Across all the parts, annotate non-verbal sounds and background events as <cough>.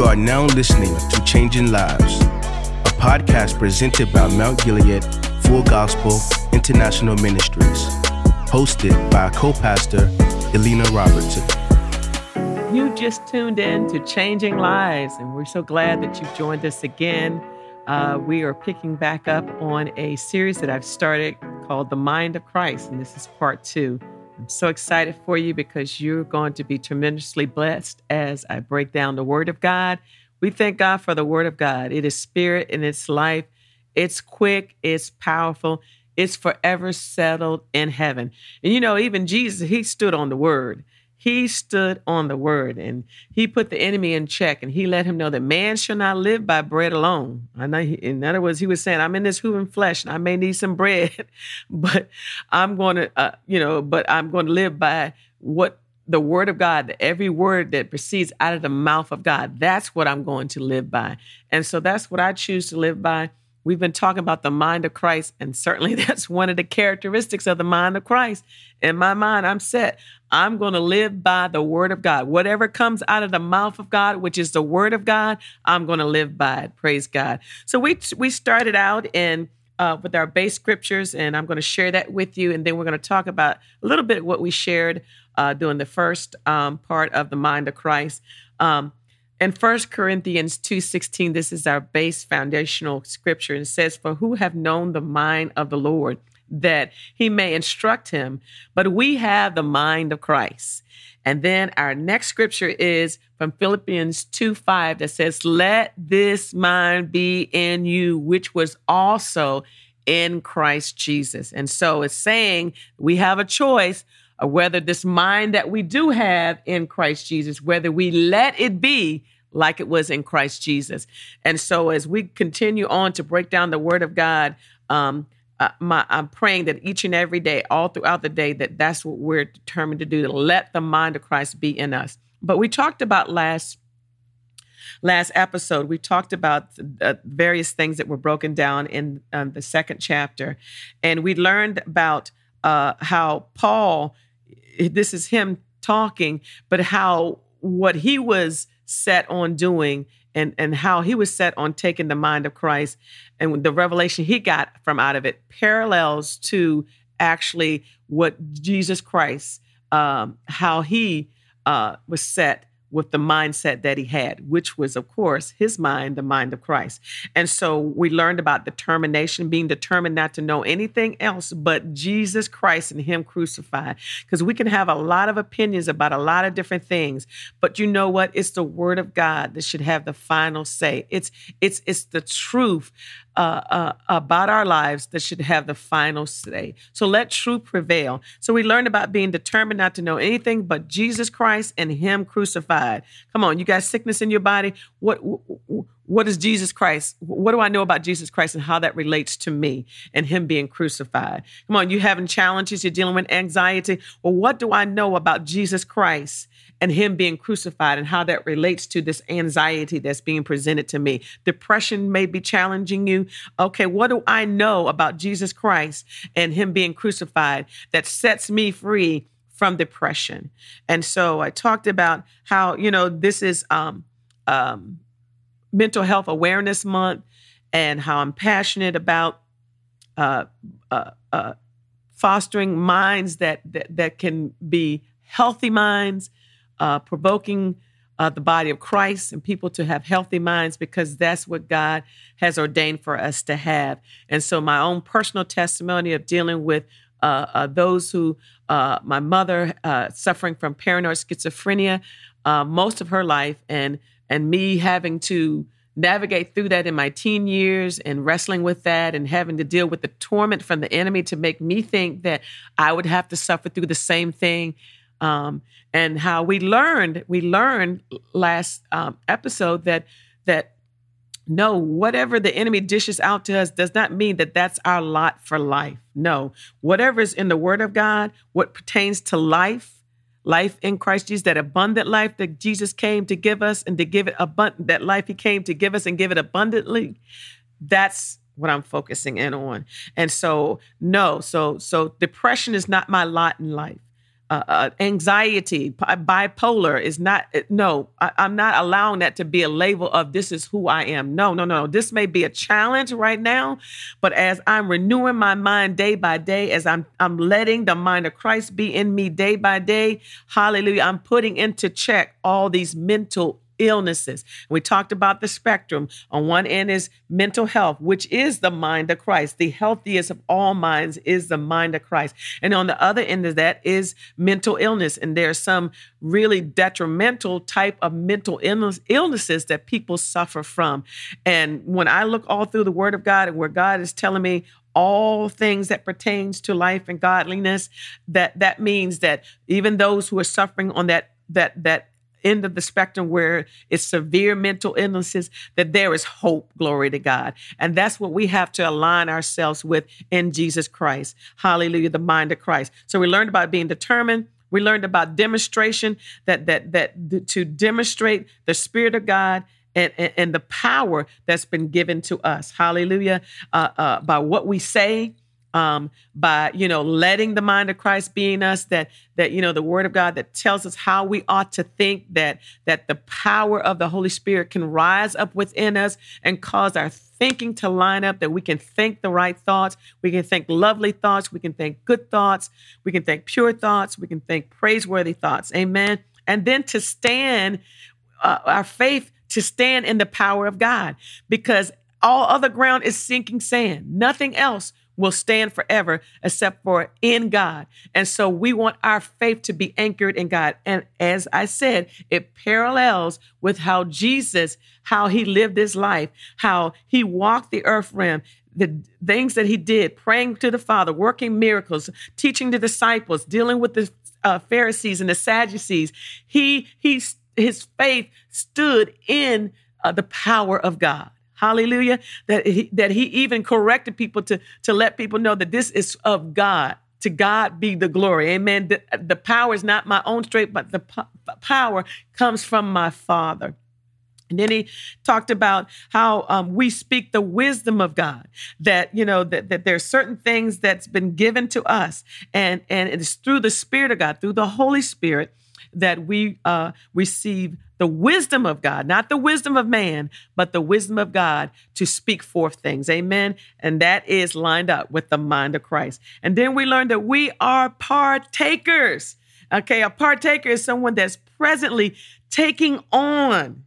You are now listening to Changing Lives, a podcast presented by Mount Gilead Full Gospel International Ministries, hosted by co pastor Elena Robertson. You just tuned in to Changing Lives, and we're so glad that you've joined us again. Uh, we are picking back up on a series that I've started called The Mind of Christ, and this is part two. I'm so excited for you because you're going to be tremendously blessed as I break down the Word of God. We thank God for the Word of God. It is spirit and it's life. It's quick, it's powerful, it's forever settled in heaven. And you know, even Jesus, he stood on the Word. He stood on the word and he put the enemy in check and he let him know that man shall not live by bread alone. He, in other words, he was saying, I'm in this human flesh and I may need some bread, <laughs> but I'm going to, uh, you know, but I'm going to live by what the word of God, every word that proceeds out of the mouth of God. That's what I'm going to live by. And so that's what I choose to live by. We've been talking about the mind of Christ, and certainly <laughs> that's one of the characteristics of the mind of Christ. In my mind, I'm set. I'm going to live by the word of God. Whatever comes out of the mouth of God, which is the word of God, I'm going to live by it. Praise God. So we we started out in uh, with our base scriptures, and I'm going to share that with you, and then we're going to talk about a little bit what we shared uh, during the first um, part of the mind of Christ. Um, in 1 Corinthians 2:16, this is our base foundational scripture, and it says, For who have known the mind of the Lord, that he may instruct him, but we have the mind of Christ. And then our next scripture is from Philippians 2 5 that says, Let this mind be in you, which was also in Christ Jesus. And so it's saying we have a choice whether this mind that we do have in Christ Jesus, whether we let it be like it was in Christ Jesus. And so as we continue on to break down the word of God, um, uh, my, I'm praying that each and every day, all throughout the day, that that's what we're determined to do, to let the mind of Christ be in us. But we talked about last last episode, we talked about uh, various things that were broken down in um, the second chapter. And we learned about uh, how Paul, this is him talking, but how what he was set on doing and, and how he was set on taking the mind of Christ and the revelation he got from out of it parallels to actually what Jesus Christ, um, how he uh, was set with the mindset that he had, which was, of course, his mind, the mind of Christ. And so we learned about determination, being determined not to know anything else but Jesus Christ and Him crucified. Because we can have a lot of opinions about a lot of different things, but you know what? It's the Word of God that should have the final say. It's it's it's the truth uh, uh, about our lives that should have the final say. So let truth prevail. So we learned about being determined not to know anything but Jesus Christ and Him crucified. Come on, you got sickness in your body. What what is Jesus Christ? What do I know about Jesus Christ and how that relates to me and Him being crucified? Come on, you having challenges, you're dealing with anxiety. Well, what do I know about Jesus Christ and him being crucified and how that relates to this anxiety that's being presented to me. Depression may be challenging you. Okay, what do I know about Jesus Christ and him being crucified that sets me free from depression? And so I talked about how, you know, this is um, um, Mental Health Awareness Month and how I'm passionate about uh, uh, uh, fostering minds that, that that can be healthy minds uh, provoking uh, the body of Christ and people to have healthy minds because that's what God has ordained for us to have. And so, my own personal testimony of dealing with those who, uh, my mother uh, suffering from paranoid schizophrenia most of her life, and and me having to navigate through that in my teen years and wrestling with that and having to deal with the torment from the enemy to make me think that I would have to suffer through the same thing. Um, and how we learned we learned last um, episode that that no whatever the enemy dishes out to us does not mean that that's our lot for life. No whatever is in the word of god what pertains to life life in christ jesus that abundant life that jesus came to give us and to give it abundant that life he came to give us and give it abundantly that's what i'm focusing in on. And so no so so depression is not my lot in life uh, uh, anxiety, bipolar is not, no, I, I'm not allowing that to be a label of this is who I am. No, no, no. This may be a challenge right now, but as I'm renewing my mind day by day, as I'm, I'm letting the mind of Christ be in me day by day, hallelujah, I'm putting into check all these mental illnesses. We talked about the spectrum. On one end is mental health, which is the mind of Christ. The healthiest of all minds is the mind of Christ. And on the other end of that is mental illness. And there's some really detrimental type of mental illness, illnesses that people suffer from. And when I look all through the word of God and where God is telling me all things that pertains to life and godliness that that means that even those who are suffering on that that that end of the spectrum where it's severe mental illnesses, that there is hope, glory to God. And that's what we have to align ourselves with in Jesus Christ. Hallelujah, the mind of Christ. So we learned about being determined. We learned about demonstration, that that that to demonstrate the Spirit of God and, and, and, the power that's been given to us. Hallelujah. Uh, uh, by what we say, um, by you know letting the mind of Christ be in us that that you know the word of God that tells us how we ought to think that that the power of the Holy Spirit can rise up within us and cause our thinking to line up that we can think the right thoughts we can think lovely thoughts we can think good thoughts we can think pure thoughts we can think praiseworthy thoughts. Amen. And then to stand uh, our faith to stand in the power of God because all other ground is sinking sand. Nothing else will stand forever except for in God. And so we want our faith to be anchored in God. And as I said, it parallels with how Jesus, how he lived his life, how he walked the earth realm, the things that he did, praying to the Father, working miracles, teaching the disciples, dealing with the uh, Pharisees and the Sadducees. He, he, his faith stood in uh, the power of God. Hallelujah. That he, that he even corrected people to, to let people know that this is of God. To God be the glory. Amen. The, the power is not my own strength, but the po- power comes from my Father. And then he talked about how um, we speak the wisdom of God, that, you know, that, that there's certain things that's been given to us. And, and it's through the Spirit of God, through the Holy Spirit, that we uh, receive the wisdom of God, not the wisdom of man, but the wisdom of God to speak forth things. Amen. And that is lined up with the mind of Christ. And then we learn that we are partakers. Okay, a partaker is someone that's presently taking on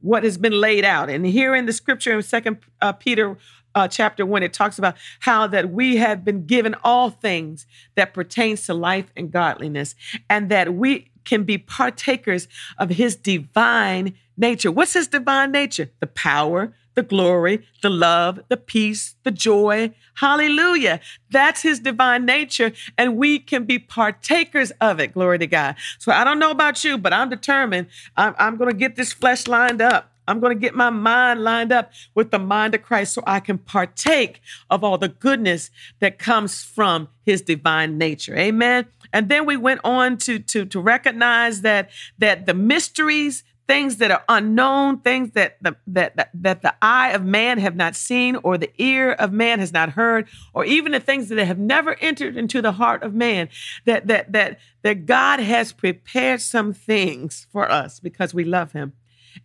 what has been laid out. And here in the scripture in Second uh, Peter uh, chapter one, it talks about how that we have been given all things that pertains to life and godliness, and that we can be partakers of his divine nature. What's his divine nature? The power, the glory, the love, the peace, the joy. Hallelujah. That's his divine nature, and we can be partakers of it. Glory to God. So I don't know about you, but I'm determined. I'm, I'm going to get this flesh lined up. I'm going to get my mind lined up with the mind of Christ so I can partake of all the goodness that comes from his divine nature. Amen. And then we went on to, to, to recognize that, that the mysteries, things that are unknown, things that the, that, that, that the eye of man have not seen or the ear of man has not heard, or even the things that have never entered into the heart of man, that, that, that, that God has prepared some things for us because we love him.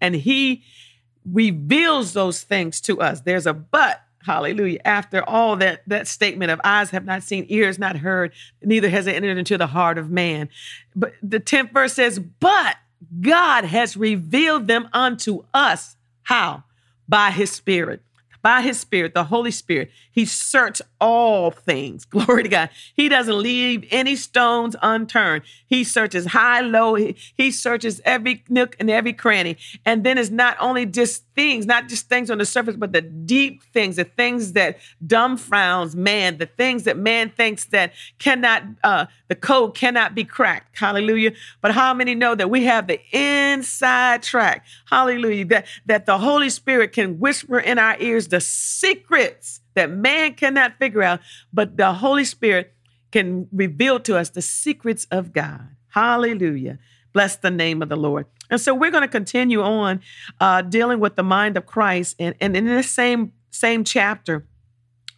And he reveals those things to us. There's a but Hallelujah. After all that, that statement of eyes have not seen, ears not heard, neither has it entered into the heart of man. But the 10th verse says, But God has revealed them unto us. How? By his spirit by his spirit, the Holy Spirit, he searched all things. <laughs> Glory to God. He doesn't leave any stones unturned. He searches high, low. He, he searches every nook and every cranny. And then it's not only just things, not just things on the surface, but the deep things, the things that dumbfounds man, the things that man thinks that cannot, uh, the code cannot be cracked. Hallelujah. But how many know that we have the inside track? Hallelujah. That, that the Holy Spirit can whisper in our ears the secrets that man cannot figure out, but the Holy Spirit can reveal to us the secrets of God. Hallelujah. Bless the name of the Lord. And so we're going to continue on uh, dealing with the mind of Christ. And, and in this same, same chapter,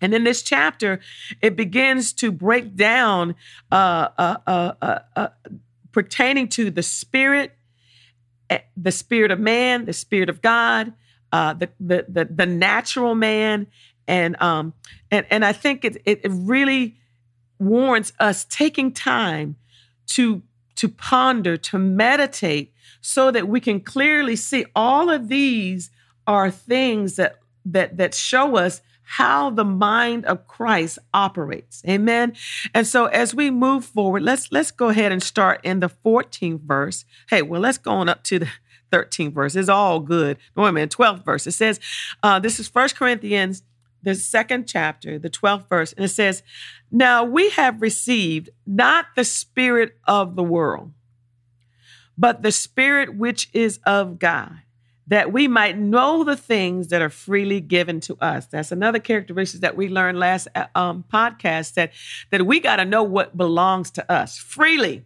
And in this chapter, it begins to break down uh, uh, uh, uh, uh pertaining to the spirit, eh, the spirit of man, the spirit of God, uh, the, the, the the natural man, and um and and I think it it really warrants us taking time to to ponder, to meditate, so that we can clearly see all of these are things that that that show us how the mind of Christ operates. Amen. And so as we move forward, let's let's go ahead and start in the 14th verse. Hey, well, let's go on up to the 13th verse. It's all good. Wait a minute, 12th verse. It says, uh, this is First Corinthians, the second chapter, the 12th verse, and it says, Now we have received not the spirit of the world, but the spirit which is of God that we might know the things that are freely given to us. That's another characteristic that we learned last uh, um, podcast that that we got to know what belongs to us freely.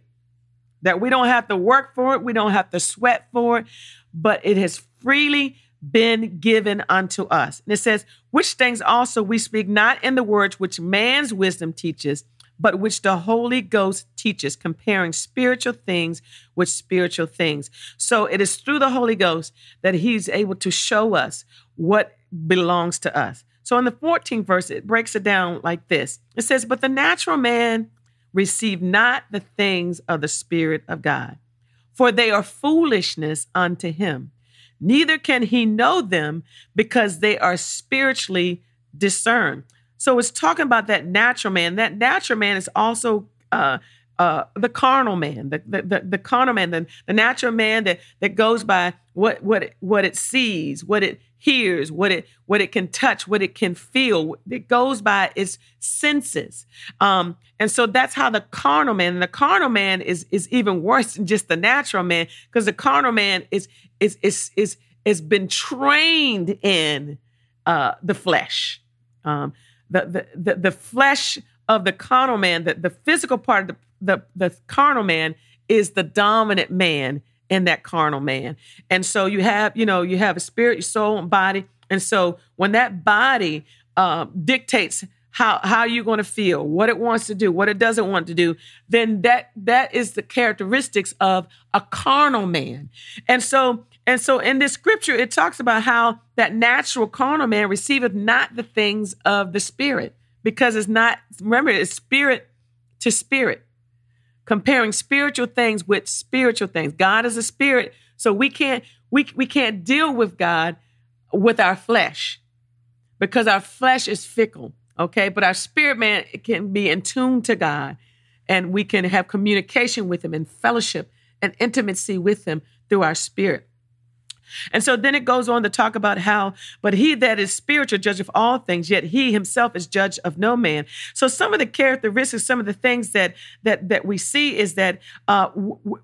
That we don't have to work for it, we don't have to sweat for it, but it has freely been given unto us. And it says, which things also we speak not in the words which man's wisdom teaches, but which the Holy Ghost teaches, comparing spiritual things with spiritual things. So it is through the Holy Ghost that He's able to show us what belongs to us. So in the 14th verse, it breaks it down like this it says, But the natural man receive not the things of the Spirit of God, for they are foolishness unto him. Neither can he know them because they are spiritually discerned. So it's talking about that natural man. That natural man is also uh, uh, the carnal man, the, the, the, the carnal man, the, the natural man that, that goes by what, what, it, what it sees, what it hears, what it, what it can touch, what it can feel. It goes by its senses. Um, and so that's how the carnal man, and the carnal man is, is even worse than just the natural man, because the carnal man is, is, is, is, has been trained in uh, the flesh. Um, the, the, the, flesh of the carnal man, the, the physical part of the, the, the carnal man is the dominant man in that carnal man. And so you have, you know, you have a spirit, your soul, and body. And so when that body uh, dictates how how you're going to feel, what it wants to do, what it doesn't want to do, then that that is the characteristics of a carnal man. And so and so in this scripture, it talks about how that natural carnal man receiveth not the things of the spirit, because it's not, remember, it's spirit to spirit, comparing spiritual things with spiritual things. God is a spirit, so we can't we, we can't deal with God with our flesh because our flesh is fickle, okay? But our spirit man can be in tune to God and we can have communication with him and fellowship and intimacy with him through our spirit. And so then it goes on to talk about how, but he that is spiritual judgeth all things, yet he himself is judge of no man. So some of the characteristics, some of the things that that that we see is that uh, w- w-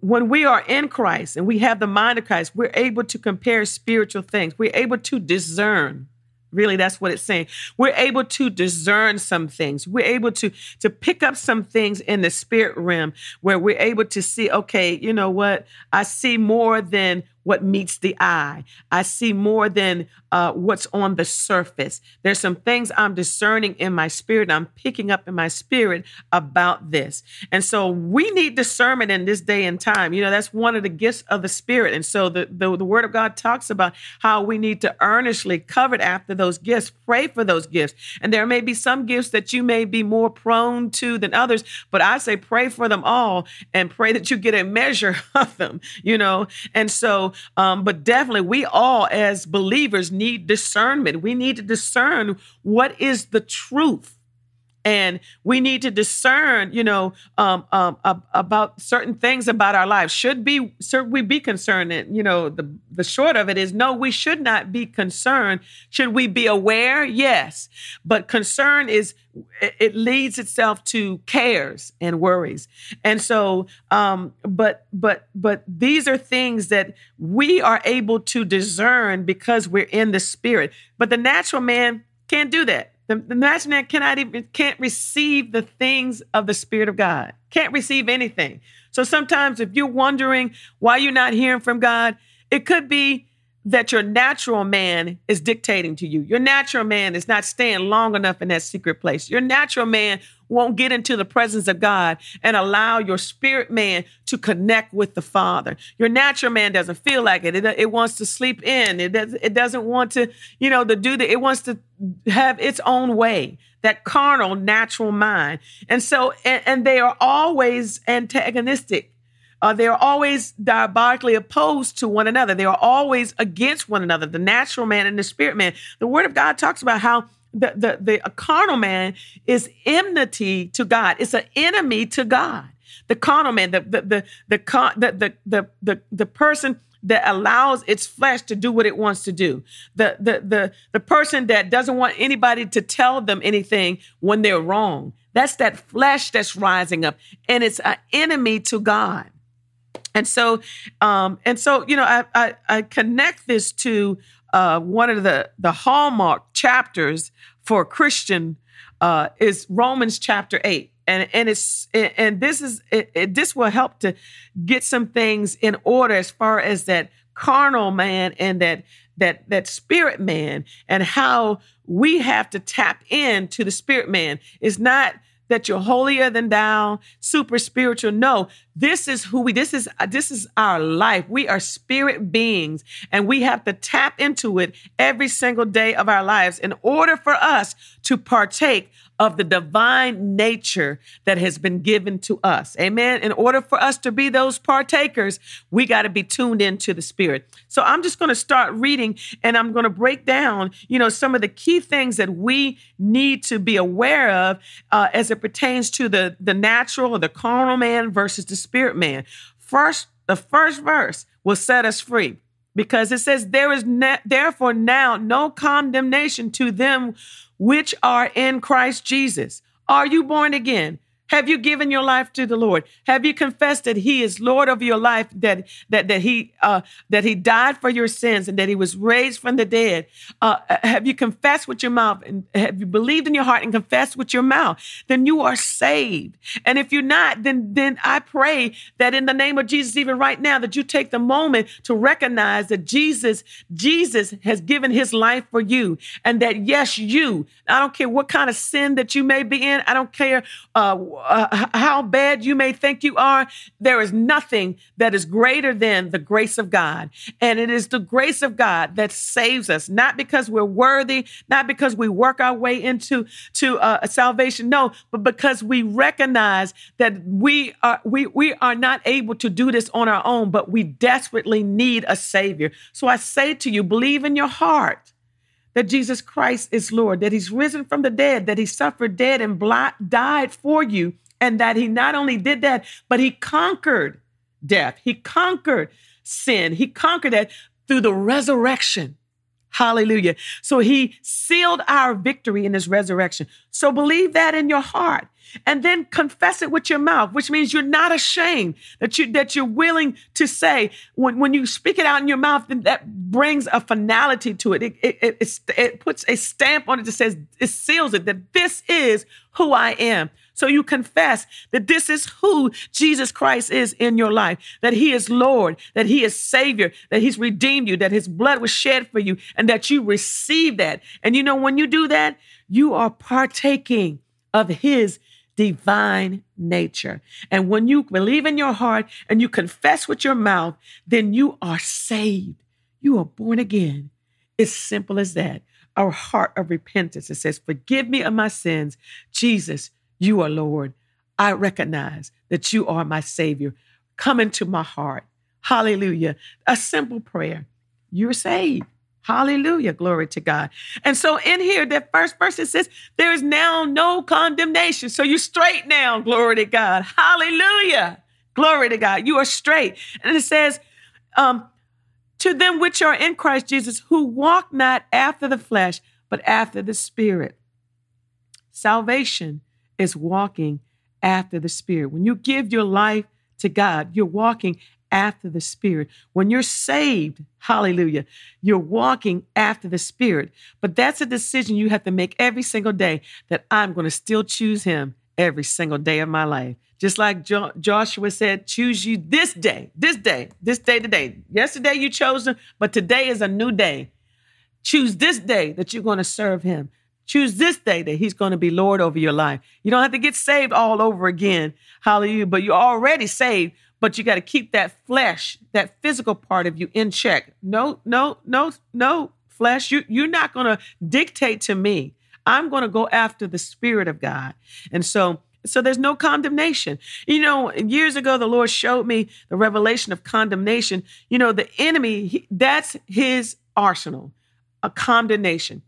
when we are in Christ and we have the mind of Christ, we're able to compare spiritual things. We're able to discern Really, that's what it's saying. We're able to discern some things. We're able to to pick up some things in the spirit realm where we're able to see, okay, you know what? I see more than what meets the eye. I see more than uh, what's on the surface. There's some things I'm discerning in my spirit. I'm picking up in my spirit about this. And so we need discernment in this day and time. You know, that's one of the gifts of the spirit. And so the, the, the word of God talks about how we need to earnestly covet after those gifts, pray for those gifts. And there may be some gifts that you may be more prone to than others, but I say pray for them all and pray that you get a measure <laughs> of them, you know. And so um, but definitely, we all as believers need discernment. We need to discern what is the truth and we need to discern you know um, um, about certain things about our lives. Should be should we be concerned? And you know the the short of it is no we should not be concerned. Should we be aware? Yes. But concern is it leads itself to cares and worries. And so um, but but but these are things that we are able to discern because we're in the spirit. But the natural man can't do that the, the cannot even can't receive the things of the Spirit of God. Can't receive anything. So sometimes if you're wondering why you're not hearing from God, it could be that your natural man is dictating to you. Your natural man is not staying long enough in that secret place. Your natural man won't get into the presence of God and allow your spirit man to connect with the Father. Your natural man doesn't feel like it. It, it wants to sleep in. It, does, it doesn't want to, you know, to do that. It wants to have its own way, that carnal, natural mind. And so, and, and they are always antagonistic uh, they're always diabolically opposed to one another. They are always against one another, the natural man and the spirit man. The word of God talks about how the, the, the carnal man is enmity to God. It's an enemy to God. The carnal man, the the the the the the, the, the person that allows its flesh to do what it wants to do. The, the, the, the person that doesn't want anybody to tell them anything when they're wrong. That's that flesh that's rising up, and it's an enemy to God. And so, um, and so, you know, I, I, I connect this to uh, one of the the hallmark chapters for Christian uh, is Romans chapter eight, and and it's and this is it, it, this will help to get some things in order as far as that carnal man and that that that spirit man and how we have to tap into the spirit man. Is not that you're holier than thou, super spiritual. No, this is who we this is this is our life. We are spirit beings and we have to tap into it every single day of our lives in order for us to partake of the divine nature that has been given to us. Amen. In order for us to be those partakers, we got to be tuned into the spirit. So I'm just going to start reading and I'm going to break down, you know, some of the key things that we need to be aware of uh, as it pertains to the, the natural or the carnal man versus the spirit man. First, the first verse will set us free because it says there is ne- therefore now no condemnation to them which are in Christ Jesus. Are you born again? Have you given your life to the Lord? Have you confessed that He is Lord of your life? That that that He uh, that He died for your sins and that He was raised from the dead? Uh, have you confessed with your mouth and have you believed in your heart and confessed with your mouth? Then you are saved. And if you're not, then then I pray that in the name of Jesus, even right now, that you take the moment to recognize that Jesus Jesus has given His life for you, and that yes, you. I don't care what kind of sin that you may be in. I don't care. Uh, uh, how bad you may think you are, there is nothing that is greater than the grace of God. And it is the grace of God that saves us, not because we're worthy, not because we work our way into to uh, salvation, no, but because we recognize that we are we we are not able to do this on our own, but we desperately need a savior. So I say to you, believe in your heart that Jesus Christ is Lord, that he's risen from the dead, that he suffered dead and died for you, and that he not only did that, but he conquered death. He conquered sin. He conquered that through the resurrection. Hallelujah. So he sealed our victory in his resurrection. So believe that in your heart and then confess it with your mouth, which means you're not ashamed that you that you're willing to say when, when you speak it out in your mouth, then that brings a finality to it. It, it, it, it puts a stamp on it that says it seals it that this is who I am. So you confess that this is who Jesus Christ is in your life, that he is Lord, that he is Savior, that he's redeemed you, that his blood was shed for you, and that you receive that. And you know, when you do that, you are partaking of his divine nature. And when you believe in your heart and you confess with your mouth, then you are saved. You are born again. It's simple as that. Our heart of repentance. It says, Forgive me of my sins. Jesus, you are Lord. I recognize that you are my Savior. Come into my heart. Hallelujah. A simple prayer. You're saved. Hallelujah. Glory to God. And so in here, that first verse it says, there is now no condemnation. So you're straight now. Glory to God. Hallelujah. Glory to God. You are straight. And it says, um, to them which are in Christ Jesus, who walk not after the flesh, but after the Spirit. Salvation is walking after the Spirit. When you give your life to God, you're walking after the Spirit. When you're saved, hallelujah, you're walking after the Spirit. But that's a decision you have to make every single day that I'm going to still choose Him every single day of my life. Just like jo- Joshua said, choose you this day, this day, this day today. Yesterday you chose him, but today is a new day. Choose this day that you're going to serve him. Choose this day that he's going to be Lord over your life. You don't have to get saved all over again. Hallelujah. But you're already saved, but you got to keep that flesh, that physical part of you in check. No, no, no, no, flesh. You, you're not going to dictate to me. I'm going to go after the Spirit of God. And so, so there's no condemnation. You know, years ago, the Lord showed me the revelation of condemnation. You know, the enemy, he, that's his arsenal, a condemnation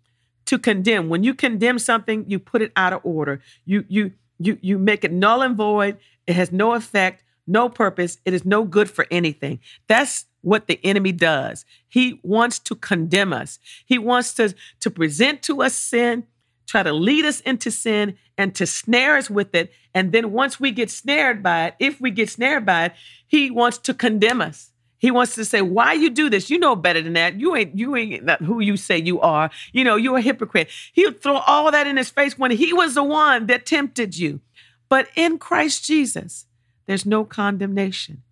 to condemn. When you condemn something, you put it out of order. You you you you make it null and void. It has no effect, no purpose. It is no good for anything. That's what the enemy does. He wants to condemn us. He wants to to present to us sin, try to lead us into sin and to snare us with it. And then once we get snared by it, if we get snared by it, he wants to condemn us. He wants to say, "Why you do this? You know better than that. You ain't you ain't who you say you are. You know you're a hypocrite." He'll throw all that in his face when he was the one that tempted you. But in Christ Jesus, there's no condemnation.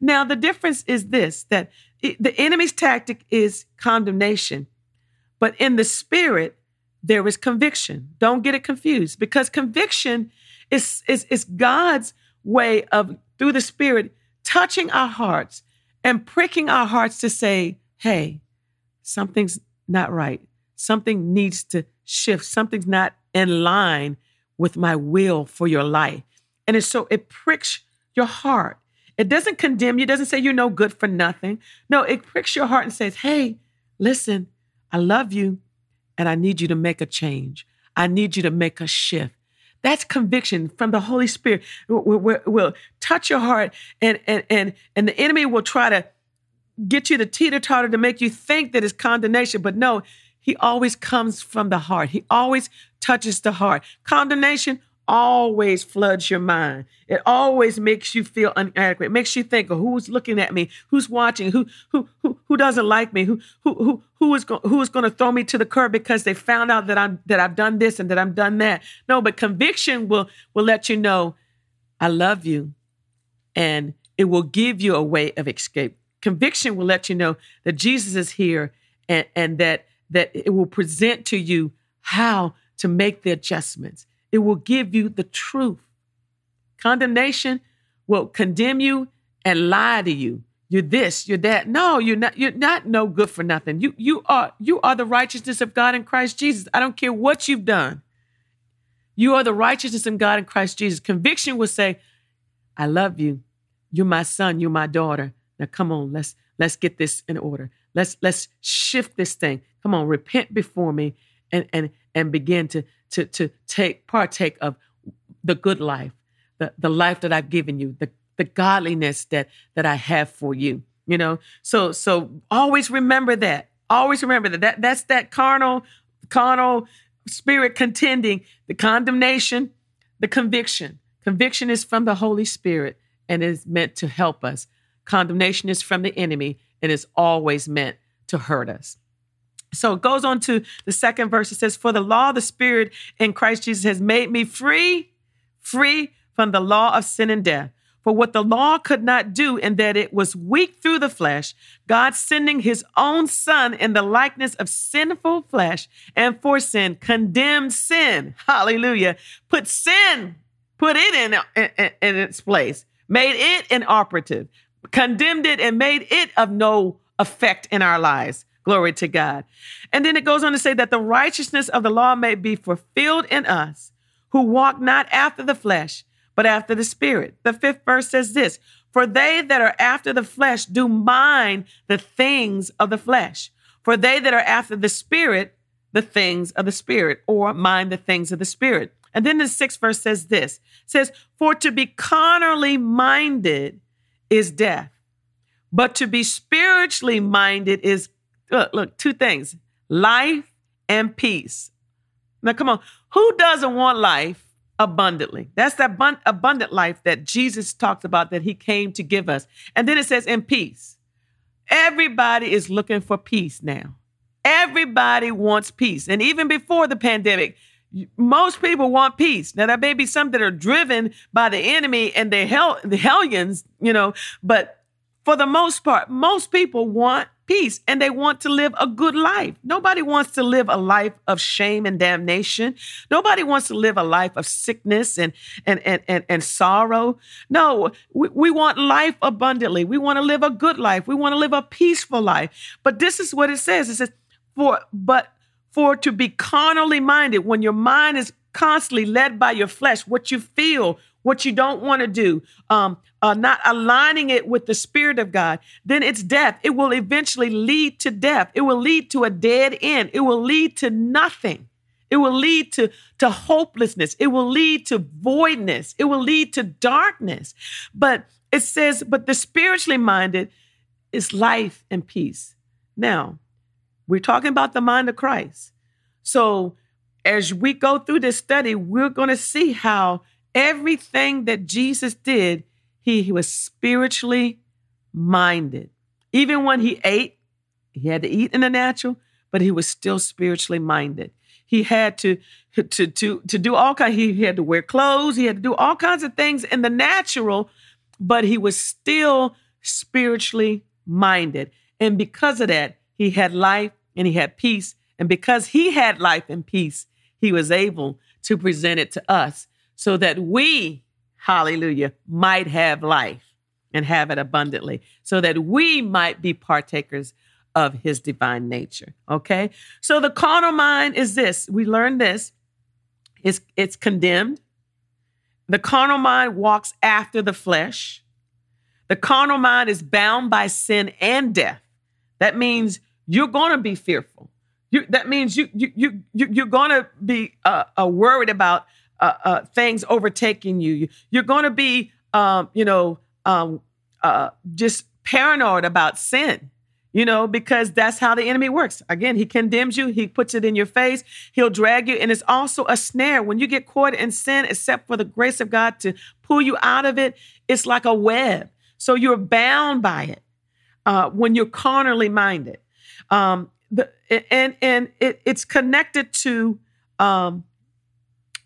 Now the difference is this: that the enemy's tactic is condemnation, but in the spirit there is conviction. Don't get it confused, because conviction is is is God's way of through the spirit touching our hearts and pricking our hearts to say, hey, something's not right. Something needs to shift. Something's not in line with my will for your life. And it's so it pricks your heart. It doesn't condemn you, it doesn't say you're no good for nothing. No, it pricks your heart and says, hey, listen, I love you and I need you to make a change. I need you to make a shift. That's conviction from the Holy Spirit. Will, touch your heart, and and and and the enemy will try to get you to teeter totter to make you think that it's condemnation. But no, he always comes from the heart. He always touches the heart. Condemnation always floods your mind. It always makes you feel inadequate. It makes you think of who's looking at me, who's watching, who who who, who doesn't like me, who who who who is go, who is going to throw me to the curb because they found out that I'm that I've done this and that I've done that. No, but conviction will will let you know I love you and it will give you a way of escape. Conviction will let you know that Jesus is here and, and that that it will present to you how to make the adjustments it will give you the truth. Condemnation will condemn you and lie to you. You're this, you're that. No, you're not, you're not no good for nothing. You you are you are the righteousness of God in Christ Jesus. I don't care what you've done. You are the righteousness of God in Christ Jesus. Conviction will say, I love you. You're my son, you're my daughter. Now come on, let's let's get this in order. Let's let's shift this thing. Come on, repent before me and and and begin to to to take partake of the good life, the, the life that I've given you, the, the godliness that that I have for you. You know, so so always remember that. Always remember that. That that's that carnal, carnal spirit contending, the condemnation, the conviction. Conviction is from the Holy Spirit and is meant to help us. Condemnation is from the enemy and is always meant to hurt us. So it goes on to the second verse. It says, For the law of the Spirit in Christ Jesus has made me free, free from the law of sin and death. For what the law could not do, in that it was weak through the flesh, God sending his own Son in the likeness of sinful flesh, and for sin, condemned sin. <laughs> Hallelujah. Put sin, put it in, in, in its place, made it inoperative, condemned it, and made it of no effect in our lives. Glory to God. And then it goes on to say that the righteousness of the law may be fulfilled in us who walk not after the flesh, but after the spirit. The fifth verse says this For they that are after the flesh do mind the things of the flesh. For they that are after the spirit, the things of the spirit, or mind the things of the spirit. And then the sixth verse says this says, For to be carnally minded is death, but to be spiritually minded is Look, look, two things life and peace. Now, come on. Who doesn't want life abundantly? That's that abundant life that Jesus talked about that he came to give us. And then it says, in peace. Everybody is looking for peace now. Everybody wants peace. And even before the pandemic, most people want peace. Now, there may be some that are driven by the enemy and the hell, the hellions, you know, but for the most part, most people want peace and they want to live a good life. Nobody wants to live a life of shame and damnation. Nobody wants to live a life of sickness and and and and, and sorrow. No, we, we want life abundantly. We want to live a good life. We want to live a peaceful life. But this is what it says. It says, for but for to be carnally minded, when your mind is constantly led by your flesh, what you feel, what you don't want to do, um, uh, not aligning it with the Spirit of God, then it's death. It will eventually lead to death. It will lead to a dead end. It will lead to nothing. It will lead to, to hopelessness. It will lead to voidness. It will lead to darkness. But it says, but the spiritually minded is life and peace. Now, we're talking about the mind of Christ. So as we go through this study, we're going to see how everything that Jesus did, he, he was spiritually minded. Even when he ate, he had to eat in the natural, but he was still spiritually minded. He had to to to to do all kinds. He had to wear clothes. He had to do all kinds of things in the natural, but he was still spiritually minded. And because of that, he had life and he had peace. And because he had life and peace, he was able to present it to us so that we, hallelujah, might have life and have it abundantly, so that we might be partakers of his divine nature. Okay? So the carnal mind is this. We learned this. It's, it's condemned. The carnal mind walks after the flesh. The carnal mind is bound by sin and death. That means you're going to be fearful. You, that means you you you, you are going to be uh, uh, worried about uh, uh, things overtaking you. You're going to be, um, you know, um, uh, just paranoid about sin, you know, because that's how the enemy works. Again, he condemns you, he puts it in your face, he'll drag you. And it's also a snare. When you get caught in sin, except for the grace of God to pull you out of it, it's like a web. So you're bound by it uh, when you're carnally minded. Um, the, and and it, it's connected to um,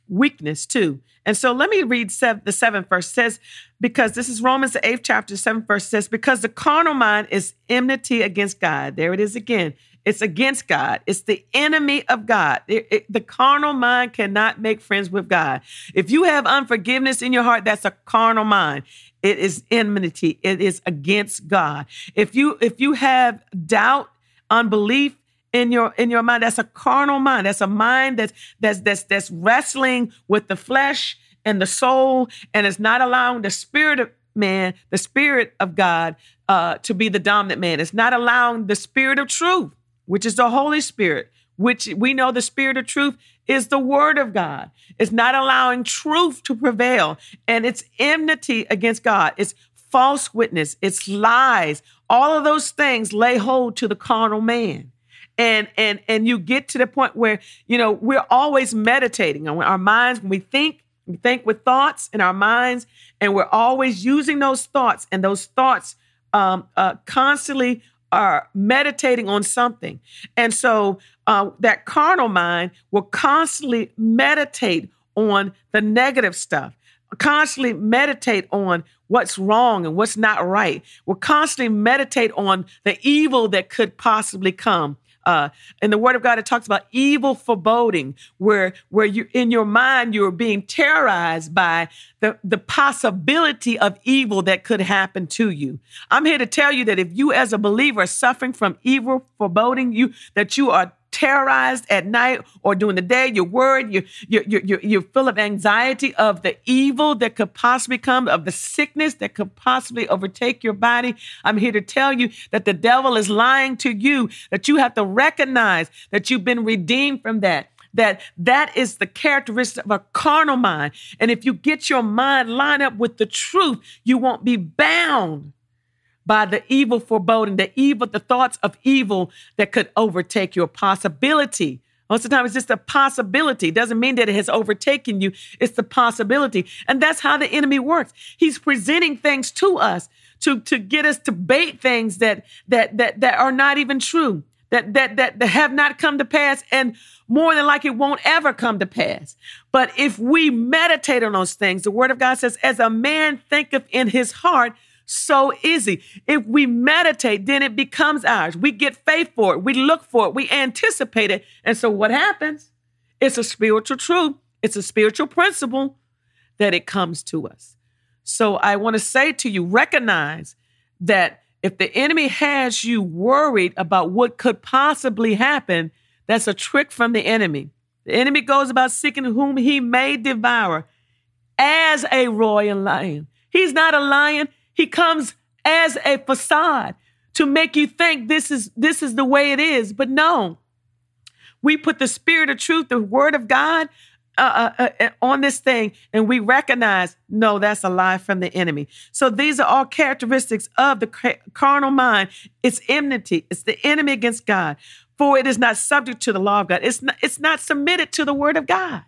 weakness too. And so let me read seven, the seventh verse says, because this is Romans, the eighth chapter, seventh verse says, because the carnal mind is enmity against God. There it is again. It's against God. It's the enemy of God. It, it, the carnal mind cannot make friends with God. If you have unforgiveness in your heart, that's a carnal mind. It is enmity. It is against God. If you if you have doubt, unbelief, in your in your mind. That's a carnal mind. That's a mind that's that's that's that's wrestling with the flesh and the soul and is not allowing the spirit of man the spirit of god uh, to be the dominant man. It's not allowing the spirit of truth which is the holy spirit which we know the spirit of truth is the word of god. It's not allowing truth to prevail and it's enmity against god. It's false witness. It's lies. All of those things lay hold to the carnal man and and and you get to the point where you know we're always meditating on our minds when we think we think with thoughts in our minds and we're always using those thoughts and those thoughts um, uh, constantly are meditating on something and so uh, that carnal mind will constantly meditate on the negative stuff constantly meditate on what's wrong and what's not right. We'll constantly meditate on the evil that could possibly come. Uh, in the Word of God, it talks about evil foreboding, where where you in your mind you're being terrorized by the the possibility of evil that could happen to you. I'm here to tell you that if you, as a believer, are suffering from evil foreboding, you that you are terrorized at night or during the day. You're worried. You're, you're, you're, you're full of anxiety of the evil that could possibly come, of the sickness that could possibly overtake your body. I'm here to tell you that the devil is lying to you, that you have to recognize that you've been redeemed from that that that is the characteristic of a carnal mind. And if you get your mind lined up with the truth, you won't be bound by the evil foreboding, the evil, the thoughts of evil that could overtake your possibility. Most of the time, it's just a possibility. It doesn't mean that it has overtaken you. It's the possibility. And that's how the enemy works. He's presenting things to us to, to get us to bait things that, that, that, that are not even true. that, that, that, that have not come to pass and more than like it won't ever come to pass. But if we meditate on those things, the word of God says, as a man thinketh in his heart, so easy. If we meditate, then it becomes ours. We get faith for it. We look for it. We anticipate it. And so what happens? It's a spiritual truth. It's a spiritual principle that it comes to us. So I want to say to you, recognize that if the enemy has you worried about what could possibly happen, that's a trick from the enemy. The enemy goes about seeking whom he may devour as a royal lion. He's not a lion. He comes as a facade to make you think this is this is the way it is. But no. We put the spirit of truth, the word of God, uh, uh, uh, on this thing and we recognize, no, that's a lie from the enemy. So these are all characteristics of the carnal mind. It's enmity. It's the enemy against God. For it is not subject to the law of God. It's not, it's not submitted to the word of God.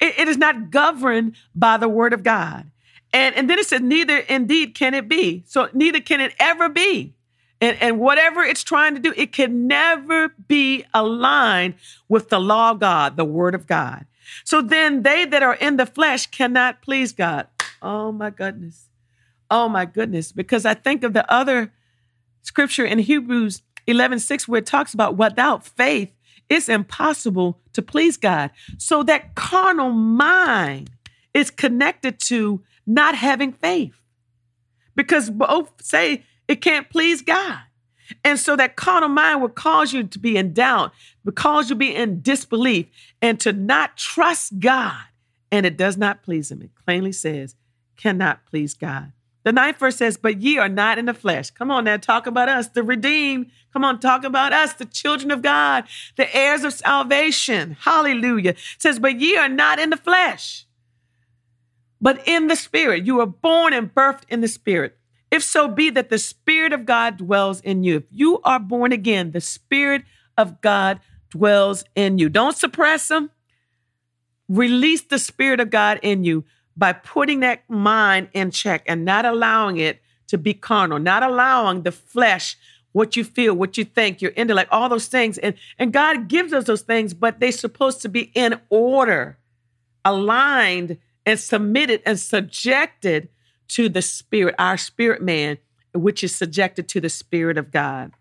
it, it is not governed by the word of God. And, and then it says, neither indeed can it be. So neither can it ever be. And, and whatever it's trying to do, it can never be aligned with the law of God, the word of God. So then they that are in the flesh cannot please God. Oh my goodness. Oh my goodness. Because I think of the other scripture in Hebrews 11 6, where it talks about without faith, it's impossible to please God. So that carnal mind is connected to not having faith. Because both say it can't please God. And so that carnal mind will cause you to be in doubt, will cause you to be in disbelief and to not trust God. And it does not please him. It plainly says, cannot please God. The ninth verse says, But ye are not in the flesh. Come on now, talk about us, the redeemed. Come on, talk about us, the children of God, the heirs of salvation. Hallelujah. It says, But ye are not in the flesh, but in the spirit. You are born and birthed in the spirit. If so be that the Spirit of God dwells in you. If you are born again, the Spirit of God dwells in you. Don't suppress Him. Release the Spirit of God in you by putting that mind in check and not allowing it to be carnal, not allowing the flesh, what you feel, what you think, your intellect, all those things. And, and God gives us those things, but they're supposed to be in order, aligned and submitted and subjected to the spirit, our spirit man, which is subjected to the spirit of God.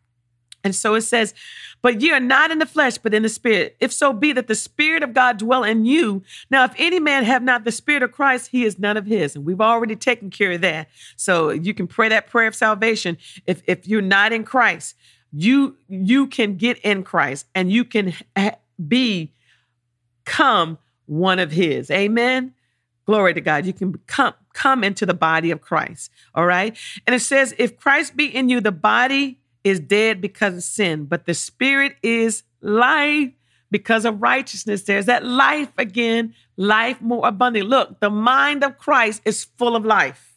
And so it says, but ye are not in the flesh, but in the spirit. If so be that the spirit of God dwell in you. Now, if any man have not the spirit of Christ, he is none of his. And we've already taken care of that. So you can pray that prayer of salvation. If, if you're not in Christ, you, you can get in Christ and you can be, come one of his. Amen. Glory to God. You can come, come into the body of Christ. All right. And it says, if Christ be in you, the body is dead because of sin, but the spirit is life because of righteousness. There's that life again, life more abundant. Look, the mind of Christ is full of life.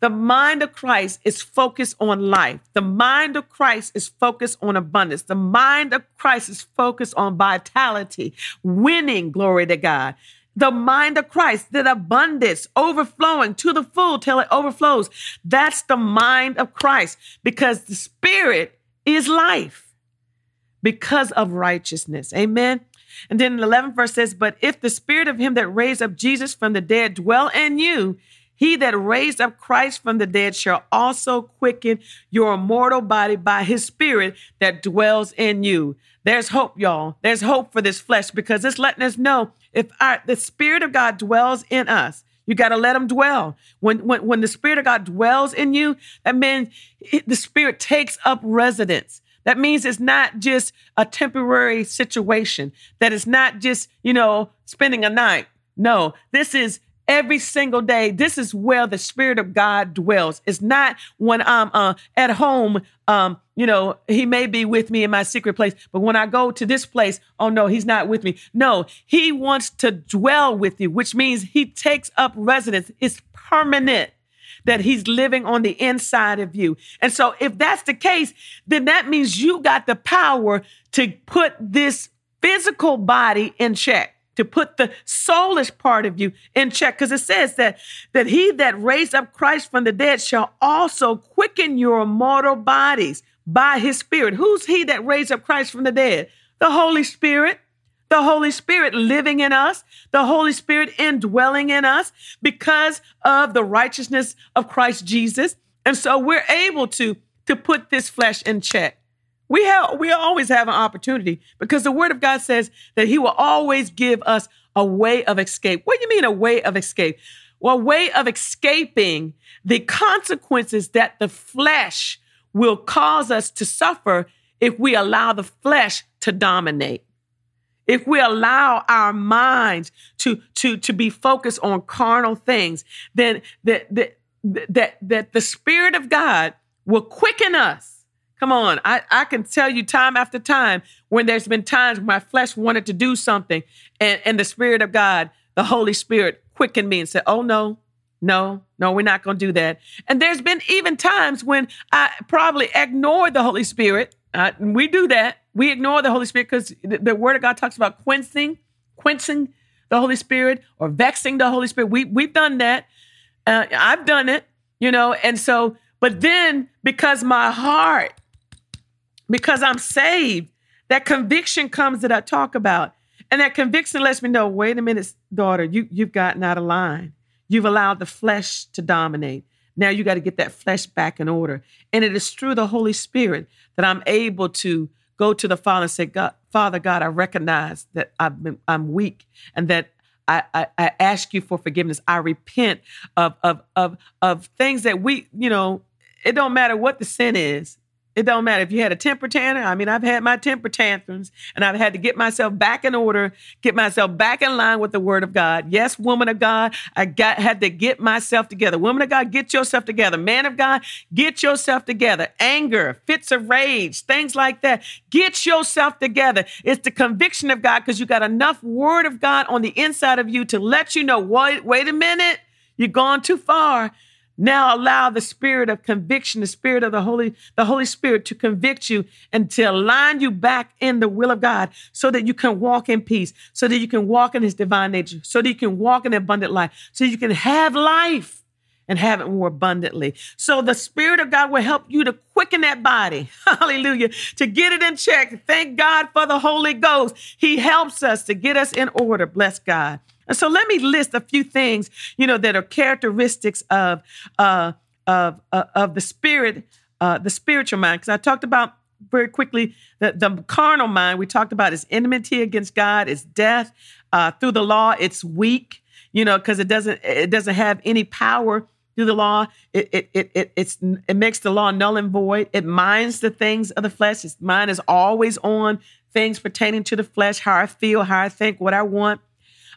The mind of Christ is focused on life. The mind of Christ is focused on abundance. The mind of Christ is focused on vitality, winning, glory to God the mind of Christ, that abundance overflowing to the full till it overflows. That's the mind of Christ because the spirit is life because of righteousness. Amen. And then the 11th verse says, But if the spirit of him that raised up Jesus from the dead dwell in you, he that raised up Christ from the dead shall also quicken your mortal body by his spirit that dwells in you. There's hope, y'all. There's hope for this flesh because it's letting us know if our, the Spirit of God dwells in us, you got to let him dwell. When, when, when the Spirit of God dwells in you, that means the Spirit takes up residence. That means it's not just a temporary situation, that it's not just, you know, spending a night. No, this is every single day. This is where the Spirit of God dwells. It's not when I'm uh, at home, um, you know, He may be with me in my secret place, but when I go to this place, oh no, He's not with me. No, He wants to dwell with you, which means He takes up residence. It's permanent that he's living on the inside of you. And so if that's the case, then that means you got the power to put this physical body in check. To put the soulish part of you in check because it says that that he that raised up Christ from the dead shall also quicken your mortal bodies by his spirit. Who's he that raised up Christ from the dead? The Holy Spirit. The Holy Spirit living in us, the Holy Spirit indwelling in us because of the righteousness of Christ Jesus. And so we're able to, to put this flesh in check. We have we always have an opportunity because the word of God says that he will always give us a way of escape. What do you mean a way of escape? Well, a way of escaping the consequences that the flesh will cause us to suffer if we allow the flesh to dominate. If we allow our minds to, to, to be focused on carnal things, then that, that, that, that the Spirit of God will quicken us Come on. I, I can tell you time after time when there's been times my flesh wanted to do something and, and the Spirit of God, the Holy Spirit, quickened me and said, Oh, no, no, no, we're not going to do that. And there's been even times when I probably ignored the Holy Spirit. Uh, we do that. We ignore the Holy Spirit because the, the, Word of God talks about quenching, quenching the Holy Spirit or vexing the Holy Spirit. We, we've done that. Uh, I've done it, you know, and so, but then because my heart because I'm saved. That conviction comes that I talk about. And that conviction lets me know wait a minute, daughter, you, you've gotten out of line. You've allowed the flesh to dominate. Now you got to get that flesh back in order. And it is through the Holy Spirit that I'm able to go to the Father and say, God, Father God, I recognize that I've been, I'm weak and that I, I, I, ask you for forgiveness. I repent of, of, of, of things that we, you know, it don't matter what the sin is. It don't matter if you had a temper tantrum. I mean, I've had my temper tantrums and I've had to get myself back in order, get myself back in line with the word of God. Yes, woman of God, I got had to get myself together. Woman of God, get yourself together. Man of God, get yourself together. Anger, fits of rage, things like that. Get yourself together. It's the conviction of God because you got enough word of God on the inside of you to let you know, wait, wait a minute, you're gone too far. Now allow the spirit of conviction, the spirit of the Holy, the Holy Spirit to convict you and to align you back in the will of God so that you can walk in peace, so that you can walk in his divine nature, so that you can walk in abundant life, so you can have life and have it more abundantly. So the Spirit of God will help you to quicken that body. <laughs> Hallelujah. To get it in check. Thank God for the Holy Ghost. He helps us to get us in order. Bless God. And so let me list a few things, you know, that are characteristics of uh, of uh, of the spirit, uh, the spiritual mind. Because I talked about very quickly that the carnal mind we talked about is enmity against God, it's death uh, through the law. It's weak, you know, because it doesn't it doesn't have any power through the law. It it it it it's, it makes the law null and void. It minds the things of the flesh. Its mind is always on things pertaining to the flesh, how I feel, how I think, what I want.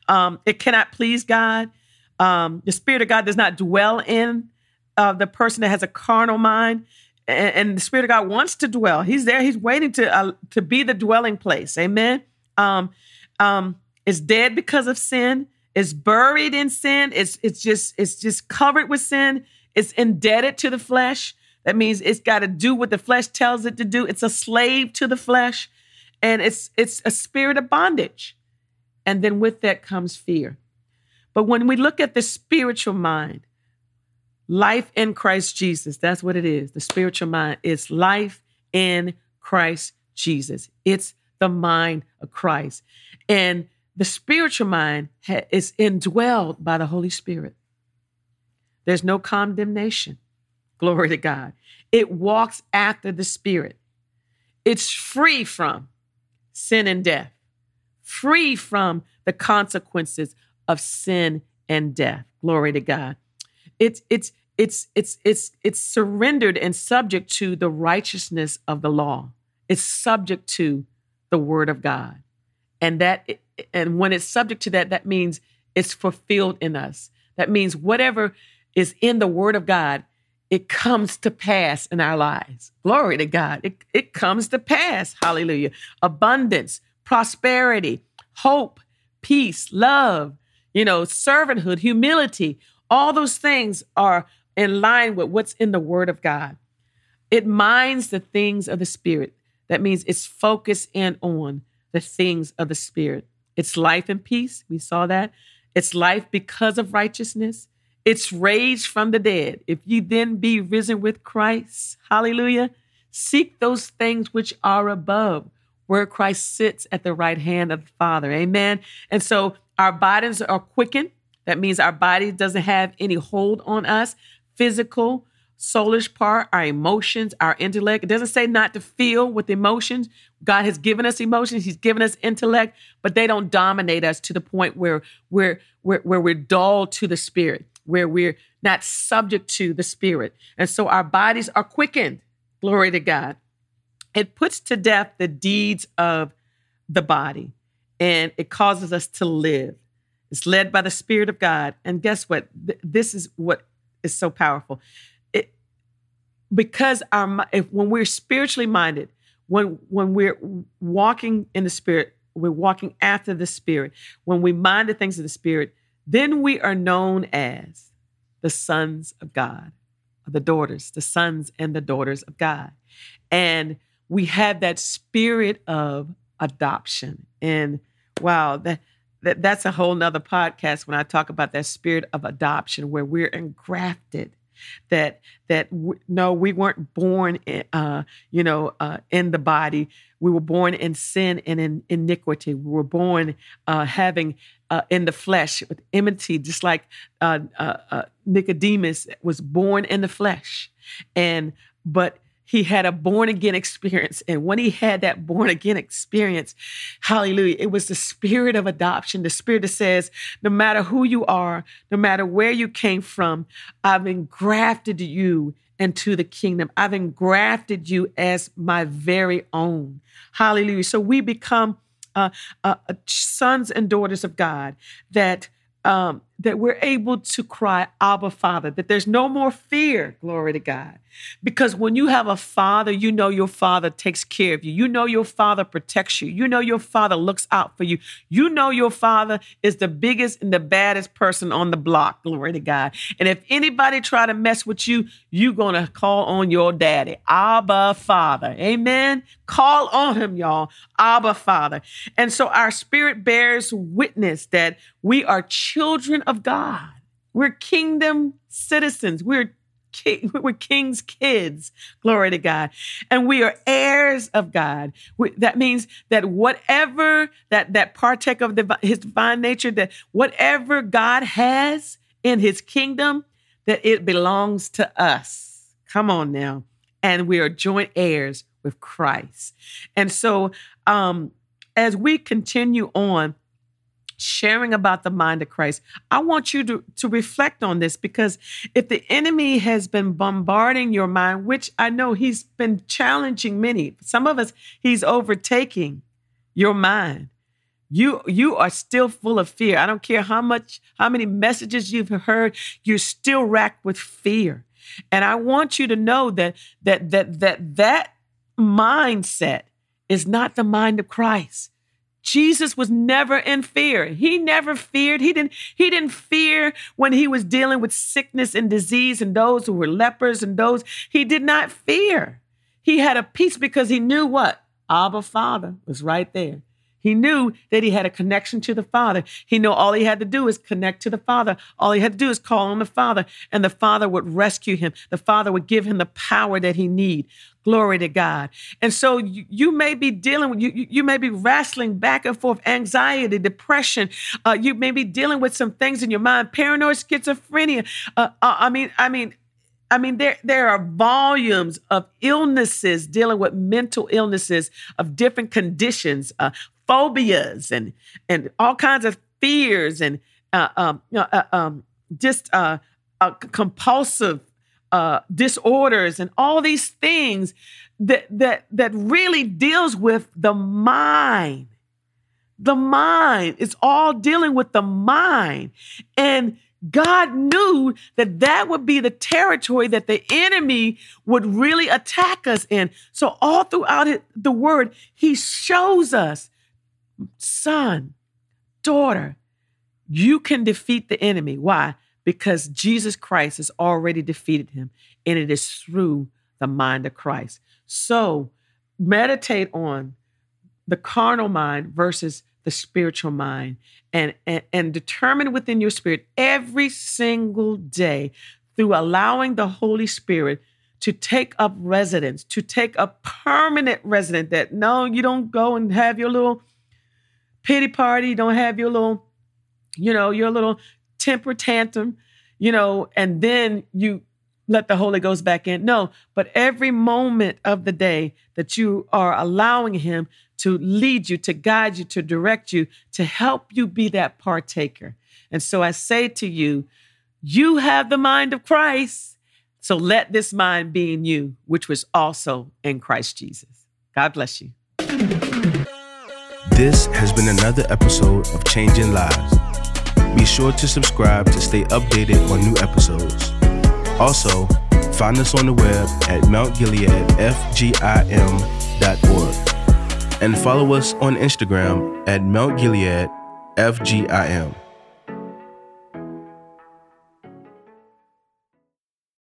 Um, it cannot please God. Um, the Spirit of God does not dwell in uh, the person that has a carnal mind. And, and, the Spirit of God wants to dwell. He's there. He's waiting to uh, to be the dwelling place. Amen. Um, um, it's dead because of sin. It's buried in sin. It's it's just it's just covered with sin. It's indebted to the flesh. That means it's got to do what the flesh tells it to do. It's a slave to the flesh, and it's it's a spirit of bondage. And then with that comes fear. But when we look at the spiritual mind, life in Christ Jesus, that's what it is. The spiritual mind is life in Christ Jesus. It's the mind of Christ. And the spiritual mind is indwelled by the Holy Spirit. There's no condemnation. Glory to God. It walks after the Spirit. It's free from sin and death free from the consequences of sin and death. Glory to God. It's it's it's it's it's it's surrendered and subject to the righteousness of the law. It's subject to the word of God. And that and when it's subject to that that means it's fulfilled in us. That means whatever is in the word of God it comes to pass in our lives. Glory to God. It, it comes to pass. Hallelujah. Abundance, prosperity, hope, peace, love, you know, servanthood, humility. All those things are in line with what's in the Word of God. It minds the things of the Spirit. That means it's focused in on the things of the Spirit. It's life and peace. We saw that. It's life because of righteousness. It's raised from the dead. If you then be risen with Christ, hallelujah, seek those things which are above, where Christ sits at the right hand of the Father. Amen. And so our bodies are quickened. That means our body doesn't have any hold on us, physical, soulish part, our emotions, our intellect. It doesn't say not to feel with emotions. God has given us emotions, He's given us intellect, but they don't dominate us to the point where we're, where, where we're dull to the spirit, where we're not subject to the spirit. And so our bodies are quickened. Glory to God. It puts to death the deeds of the body and it causes us to live. It's led by the Spirit of God. And guess what? This is what is so powerful It, because our if when we're spiritually minded, when when we're walking in the spirit, we're walking after the spirit. When we mind the things of the spirit, then we are known as the sons of God, the daughters, the sons and the daughters of God. And we have that spirit of adoption. And wow, that, that that's a whole nother podcast when I talk about that spirit of adoption where we're engrafted that that w- no we weren't born in, uh, you know uh, in the body. We were born in sin and in iniquity. We were born uh, having uh, in the flesh with enmity just like uh, uh, nicodemus was born in the flesh. And but he had a born again experience. And when he had that born again experience, hallelujah, it was the spirit of adoption, the spirit that says, no matter who you are, no matter where you came from, I've engrafted you into the kingdom. I've engrafted you as my very own. Hallelujah. So we become uh, uh, sons and daughters of God that um, that we're able to cry, Abba, Father, that there's no more fear, glory to God. Because when you have a father, you know your father takes care of you. You know your father protects you. You know your father looks out for you. You know your father is the biggest and the baddest person on the block, glory to God. And if anybody try to mess with you, you're going to call on your daddy, Abba, Father. Amen. Call on him, y'all, Abba, Father. And so our spirit bears witness that we are children of God. We're kingdom citizens. We're king, <laughs> we're king's kids. Glory to God. And we are heirs of God. We, that means that whatever that that partake of the, his divine nature, that whatever God has in his kingdom, that it belongs to us. Come on now. And we are joint heirs with Christ. And so um as we continue on, sharing about the mind of Christ. I want you to, to reflect on this because if the enemy has been bombarding your mind, which I know he's been challenging many, some of us, he's overtaking your mind. You you are still full of fear. I don't care how much how many messages you've heard, you're still racked with fear. And I want you to know that that that that that mindset is not the mind of Christ. Jesus was never in fear. He never feared. He didn't he didn't fear when he was dealing with sickness and disease and those who were lepers and those he did not fear. He had a peace because he knew what? Abba Father was right there. He knew that he had a connection to the Father. He knew all he had to do is connect to the Father. All he had to do is call on the Father, and the Father would rescue him. The Father would give him the power that he need. Glory to God. And so you, you may be dealing with, you, you may be wrestling back and forth, anxiety, depression. Uh, you may be dealing with some things in your mind, paranoid schizophrenia. Uh, uh, I mean, I mean, I mean, there there are volumes of illnesses dealing with mental illnesses of different conditions, uh, phobias and and all kinds of fears and uh, um, uh, um, just uh, uh, compulsive uh, disorders and all these things that that that really deals with the mind. The mind. It's all dealing with the mind, and God knew that that would be the territory that the enemy would really attack us in. So all throughout the word, He shows us son, daughter, you can defeat the enemy. Why? Because Jesus Christ has already defeated him, and it is through the mind of Christ. So meditate on the carnal mind versus the spiritual mind and, and, and determine within your spirit every single day through allowing the Holy Spirit to take up residence, to take a permanent resident that no, you don't go and have your little pity party, don't have your little, you know, your little temper tantrum, you know, and then you let the Holy Ghost back in. No, but every moment of the day that you are allowing Him to lead you, to guide you, to direct you, to help you be that partaker. And so I say to you, you have the mind of Christ. So let this mind be in you, which was also in Christ Jesus. God bless you. This has been another episode of Changing Lives. Be sure to subscribe to stay updated on new episodes. Also, find us on the web at mountgileadfgim.org and follow us on Instagram at mountgileadfgim.